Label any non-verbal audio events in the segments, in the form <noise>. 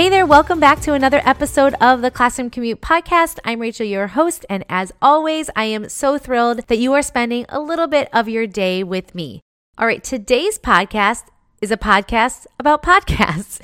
Hey there, welcome back to another episode of the Classroom Commute Podcast. I'm Rachel, your host, and as always, I am so thrilled that you are spending a little bit of your day with me. All right, today's podcast is a podcast about <laughs> podcasts.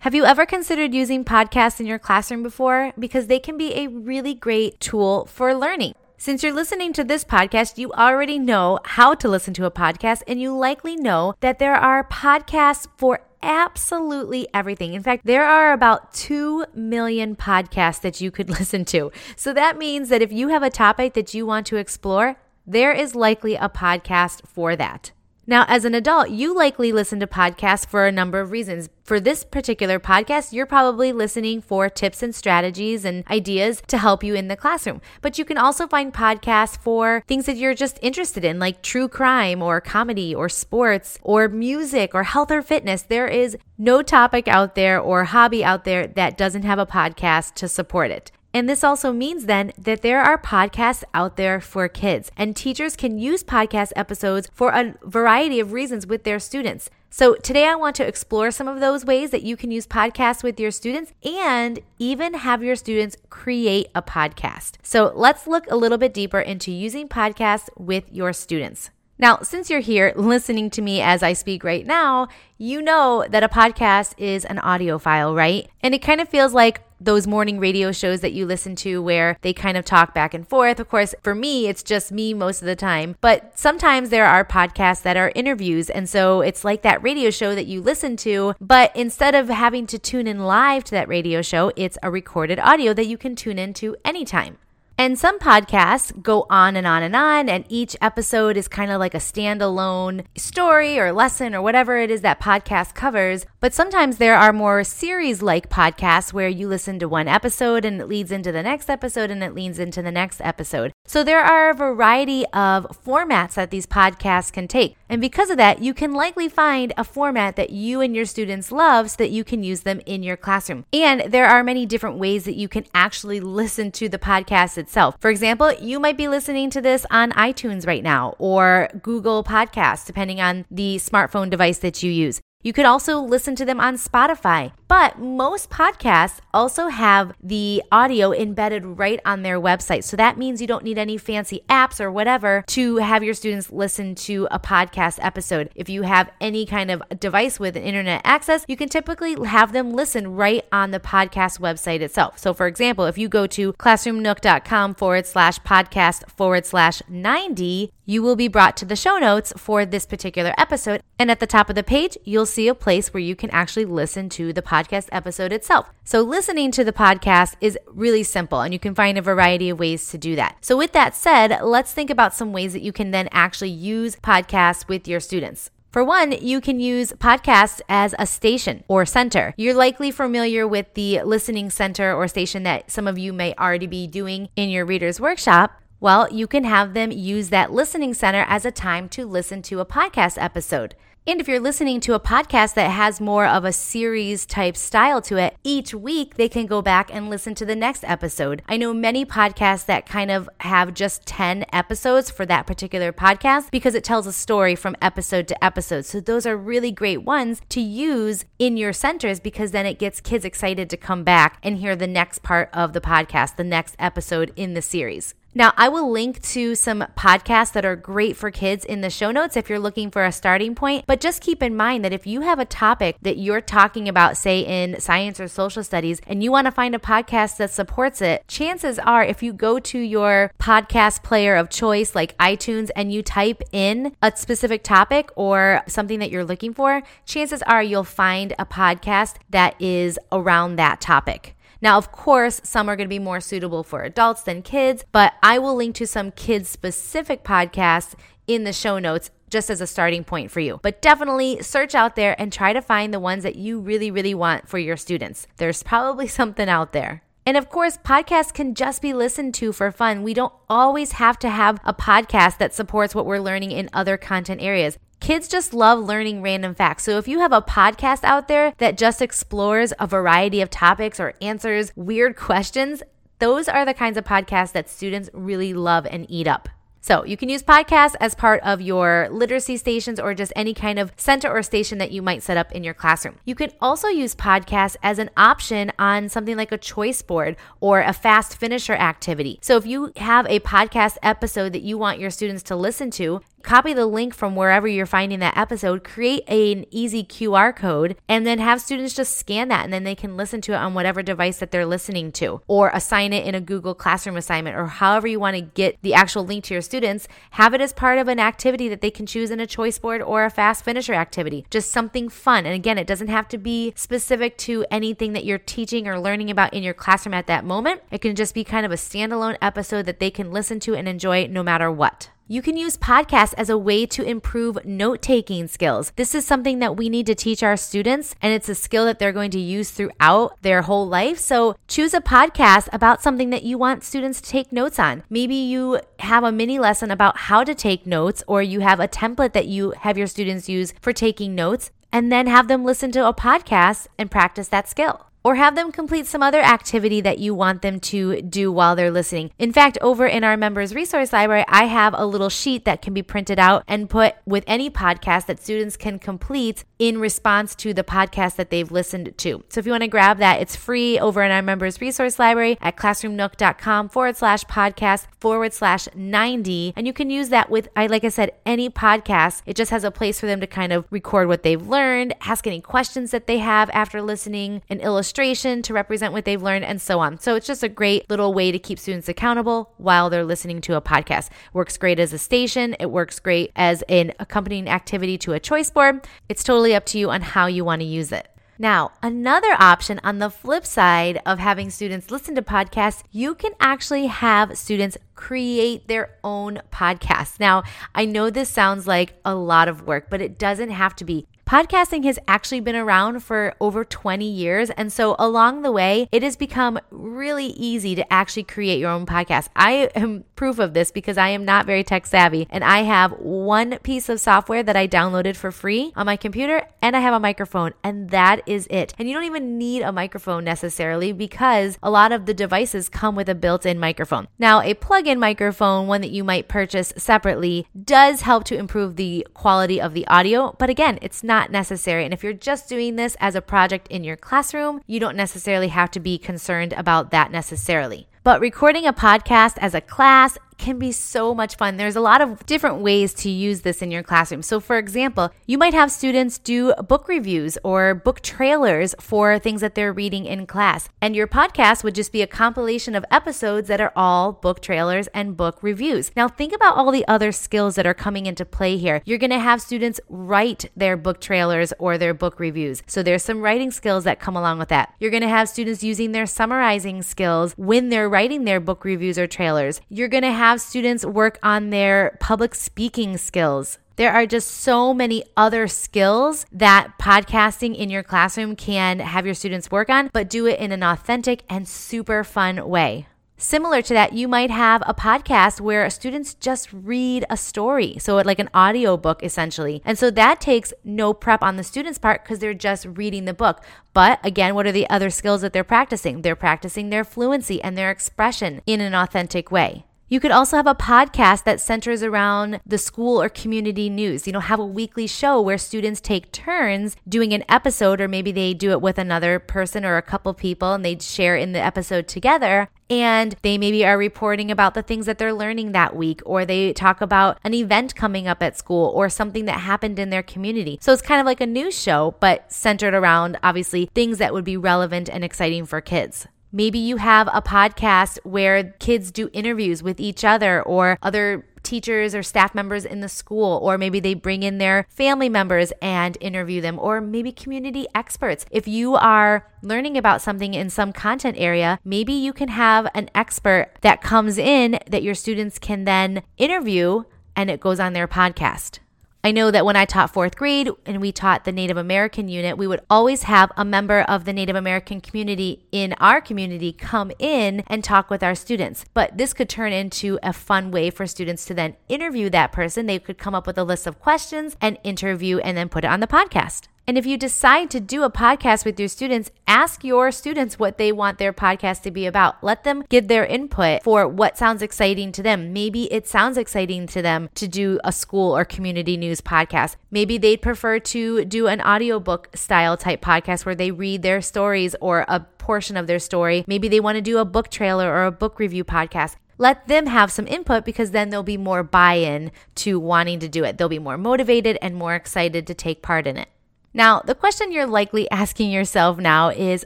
Have you ever considered using podcasts in your classroom before? Because they can be a really great tool for learning. Since you're listening to this podcast, you already know how to listen to a podcast, and you likely know that there are podcasts for absolutely everything. In fact, there are about 2 million podcasts that you could <laughs> listen to. So that means that if you have a topic that you want to explore, there is likely a podcast for that. Now, as an adult, you likely listen to podcasts for a number of reasons. For this particular podcast, you're probably listening for tips and strategies and ideas to help you in the classroom. But you can also find podcasts for things that you're just interested in, like true crime or comedy or sports or music or health or fitness. There is no topic out there or hobby out there that doesn't have a podcast to support it. And this also means then that there are podcasts out there for kids, and teachers can use podcast episodes for a variety of reasons with their students. So, today I want to explore some of those ways that you can use podcasts with your students and even have your students create a podcast. So, let's look a little bit deeper into using podcasts with your students. Now, since you're here listening to me as I speak right now, you know that a podcast is an audio file, right? And it kind of feels like those morning radio shows that you listen to where they kind of talk back and forth. Of course, for me, it's just me most of the time, but sometimes there are podcasts that are interviews. And so it's like that radio show that you listen to, but instead of having to tune in live to that radio show, it's a recorded audio that you can tune into anytime. And some podcasts go on and on and on, and each episode is kind of like a standalone story or lesson or whatever it is that podcast covers. But sometimes there are more series like podcasts where you listen to one episode and it leads into the next episode and it leads into the next episode. So there are a variety of formats that these podcasts can take. And because of that, you can likely find a format that you and your students love so that you can use them in your classroom. And there are many different ways that you can actually listen to the podcast itself. For example, you might be listening to this on iTunes right now or Google Podcasts, depending on the smartphone device that you use. You could also listen to them on Spotify. But most podcasts also have the audio embedded right on their website. So that means you don't need any fancy apps or whatever to have your students listen to a podcast episode. If you have any kind of device with internet access, you can typically have them listen right on the podcast website itself. So, for example, if you go to classroomnook.com forward slash podcast forward slash 90, you will be brought to the show notes for this particular episode. And at the top of the page, you'll see a place where you can actually listen to the podcast episode itself. So, listening to the podcast is really simple, and you can find a variety of ways to do that. So, with that said, let's think about some ways that you can then actually use podcasts with your students. For one, you can use podcasts as a station or center. You're likely familiar with the listening center or station that some of you may already be doing in your reader's workshop. Well, you can have them use that listening center as a time to listen to a podcast episode. And if you're listening to a podcast that has more of a series type style to it, each week they can go back and listen to the next episode. I know many podcasts that kind of have just 10 episodes for that particular podcast because it tells a story from episode to episode. So those are really great ones to use in your centers because then it gets kids excited to come back and hear the next part of the podcast, the next episode in the series. Now, I will link to some podcasts that are great for kids in the show notes if you're looking for a starting point. But just keep in mind that if you have a topic that you're talking about, say in science or social studies, and you want to find a podcast that supports it, chances are if you go to your podcast player of choice like iTunes and you type in a specific topic or something that you're looking for, chances are you'll find a podcast that is around that topic. Now, of course, some are going to be more suitable for adults than kids, but I will link to some kids specific podcasts in the show notes just as a starting point for you. But definitely search out there and try to find the ones that you really, really want for your students. There's probably <laughs> something out there. And of course, podcasts can just be listened to for fun. We don't always have to have a podcast that supports what we're learning in other content areas. Kids just love learning random facts. So if you have a podcast out there that just explores a variety of topics or answers weird questions, those are the kinds of podcasts that students really love and eat up. So you can use podcasts as part of your literacy stations or just any kind of center or station that you might set up in your classroom. You can also use podcasts as an option on something like a choice board or a fast finisher activity. So if you have a podcast episode that you want your students to listen to, copy the link from wherever you're finding that episode, create an easy QR code, and then have students just scan that and then they can listen to it on whatever device that they're listening to, or assign it in a Google Classroom assignment, or however you want to get the actual link to your students. Have it as part of an activity that they can choose in a choice board or a fast finisher activity. Just something fun. And again, it doesn't have to be specific to anything that you're teaching or learning about in your classroom at that moment. It can just be kind of a standalone episode that they can listen to and enjoy no matter what. You can use podcasts as a way to improve note taking skills. This is something that we need to teach our students, and it's a skill that they're going to use throughout their whole life. So choose a podcast about something that you want students to take notes on. Maybe you have a mini lesson about how to take notes, or you have a template that you have your students use for taking notes, and then have them listen to a podcast and practice that skill or have them complete some other activity that you want them to do while they're listening. In fact, over in our members resource library, I have a little sheet that can be printed out and put with any podcast that students can complete in response to the podcast that they've listened to. So if you want to grab that, it's free over in our members resource library at classroomnook.com forward slash podcast forward slash 90. And you can use that with, I like I said, any podcast. It just has a place for them to kind of record what they've learned, ask any questions that they have after listening, an illustration to represent what they've learned, and so on. So it's just a great little way to keep students accountable while they're listening to a podcast. Works great as a station, it works great as an accompanying activity to a choice board. It's totally up to you on how you want to use it. Now, another option on the flip side of having students listen to podcasts, you can actually have students create their own podcasts. Now, I know this sounds like a lot of work, but it doesn't have to be. Podcasting has actually been around for over 20 years. And so along the way, it has become really easy to actually create your own podcast. I am proof of this because I am not very tech savvy and I have one piece of software that I downloaded for free on my computer and I have a microphone and that is it. And you don't even need a microphone necessarily because a lot of the devices come with a built in microphone. Now, a plug in microphone, one that you might purchase separately, does help to improve the quality of the audio. But again, it's not not necessary. And if you're just doing this as a project in your classroom, you don't necessarily have to be concerned about that necessarily. But recording a podcast as a class can be so much fun. There's a lot of different ways to use this in your classroom. So, for example, you might have students do book reviews or book trailers for things that they're reading in class. And your podcast would just be a compilation of episodes that are all book trailers and book reviews. Now, think about all the other skills that are coming into play here. You're going to have students write their book trailers or their book reviews. So, there's some writing skills that come along with that. You're going to have students using their summarizing skills when they're writing their book reviews or trailers. You're going to have have students work on their public speaking skills. There are just so many other skills that podcasting in your classroom can have your students work on, but do it in an authentic and super fun way. Similar to that, you might have a podcast where students just read a story. So, like an audio book essentially. And so that takes no prep on the student's part because they're just reading the book. But again, what are the other skills that they're practicing? They're practicing their fluency and their expression in an authentic way. You could also have a podcast that centers around the school or community news. You know, have a weekly show where students take turns doing an episode, or maybe they do it with another person or a couple people and they share in the episode together. And they maybe are reporting about the things that they're learning that week, or they talk about an event coming up at school or something that happened in their community. So it's kind of like a news show, but centered around obviously things that would be relevant and exciting for kids. Maybe you have a podcast where kids do interviews with each other or other teachers or staff members in the school, or maybe they bring in their family members and interview them, or maybe community experts. If you are learning about something in some content area, maybe you can have an expert that comes in that your students can then interview and it goes on their podcast. I know that when I taught fourth grade and we taught the Native American unit, we would always have a member of the Native American community in our community come in and talk with our students. But this could turn into a fun way for students to then interview that person. They could come up with a list of questions and interview and then put it on the podcast. And if you decide to do a podcast with your students, ask your students what they want their podcast to be about. Let them give their input for what sounds exciting to them. Maybe it sounds exciting to them to do a school or community news podcast. Maybe they'd prefer to do an audiobook style type podcast where they read their stories or a portion of their story. Maybe they want to do a book trailer or a book review podcast let them have some input because then there'll be more buy in to wanting to do it. They'll be more motivated and more excited to take part in it. Now, the question you're likely asking yourself now is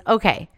okay,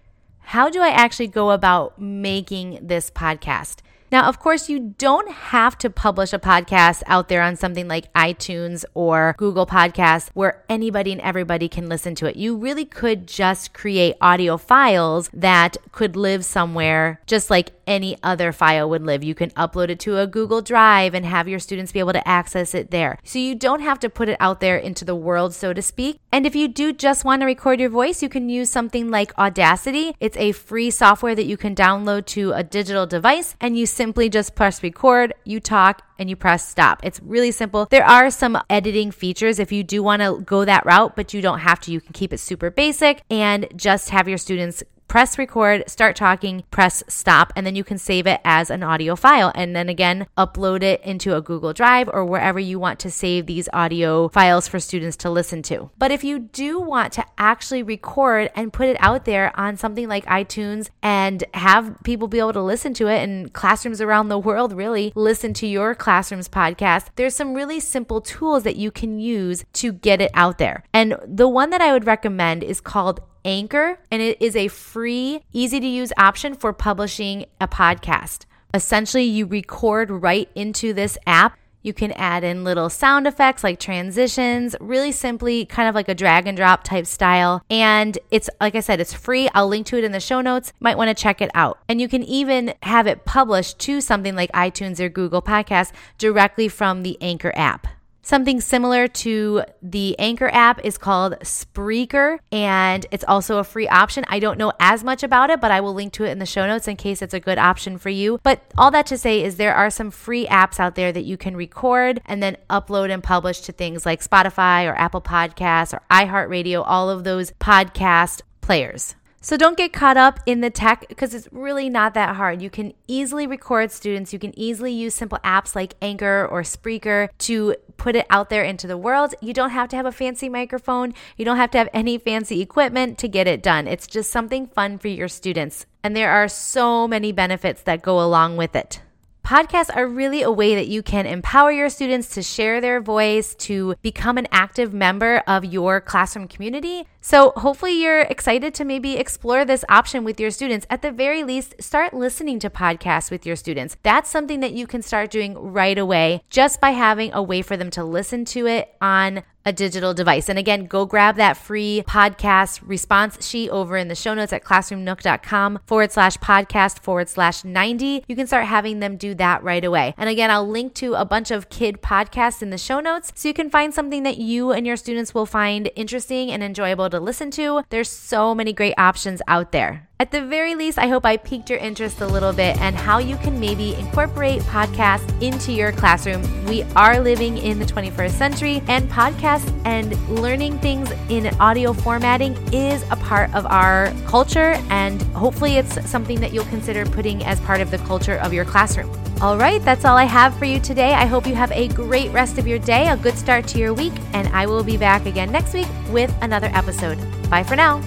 how do I actually go about making this podcast? Now, of course, you don't have to publish a podcast out there on something like iTunes or Google Podcasts where anybody and everybody can listen to it. You really could just create audio files that could live somewhere just like any other file would live. You can upload it to a Google Drive and have your students be able to access it there. So you don't have to put it out there into the world, so to speak. And if you do just want to record your voice, you can use something like Audacity. It's a free software that you can download to a digital device and you simply just press record, you talk, and you press stop. It's really simple. There are some editing features if you do want to go that route, but you don't have to. You can keep it super basic and just have your students press record, start talking, press stop, and then you can save it as an audio file. And then again, upload it into a Google Drive or wherever you want to save these audio files for students to listen to. But if you do want to actually record and put it out there on something like iTunes and have people be able to listen to it and classrooms around the world really listen to your classroom's podcast, there's some really simple tools that you can use to get it out there. And the one that I would recommend is called Anchor, and it is a free, easy to use option for publishing a podcast. Essentially, you record right into this app. You can add in little sound effects like transitions, really simply kind of like a drag and drop type style. And it's, like I said, it's free. I'll link to it in the show notes. Might want to check it out. And you can even have it published to something like iTunes or Google Podcasts directly from the Anchor app. Something similar to the Anchor app is called Spreaker, and it's also a free option. I don't know as much about it, but I will link to it in the show notes in case it's a good option for you. But all that to say is there are some free apps out there that you can record and then upload and publish to things like Spotify or Apple Podcasts or iHeartRadio, all of those podcast players. So don't get caught up in the tech because it's really not that hard. You can easily record students. You can easily use simple apps like Anchor or Spreaker to put it out there into the world. You don't have to have a fancy microphone. You don't have to have any fancy equipment to get it done. It's just something fun for your students. And there are so many benefits that go along with it. Podcasts are really a way that you can empower your students to share their voice, to become an active member of your classroom community. So, hopefully, you're excited to maybe explore this option with your students. At the very least, start listening to podcasts with your students. That's something that you can start doing right away just by having a way for them to listen to it on a digital device. And again, go grab that free podcast response sheet over in the show notes at classroomnook.com forward slash podcast forward slash 90. You can start having them do that right away. And again, I'll link to a bunch of kid podcasts in the show notes so you can find something that you and your students will find interesting and enjoyable to listen to. There's so many great options out there. At the very least, I hope I piqued your interest a little bit and how you can maybe incorporate podcasts into your classroom. We are living in the 21st century, and podcasts and learning things in audio formatting is a part of our culture. And hopefully, it's something that you'll consider putting as part of the culture of your classroom. All right, that's all I have for you today. I hope you have a great rest of your day, a good start to your week, and I will be back again next week with another episode. Bye for now.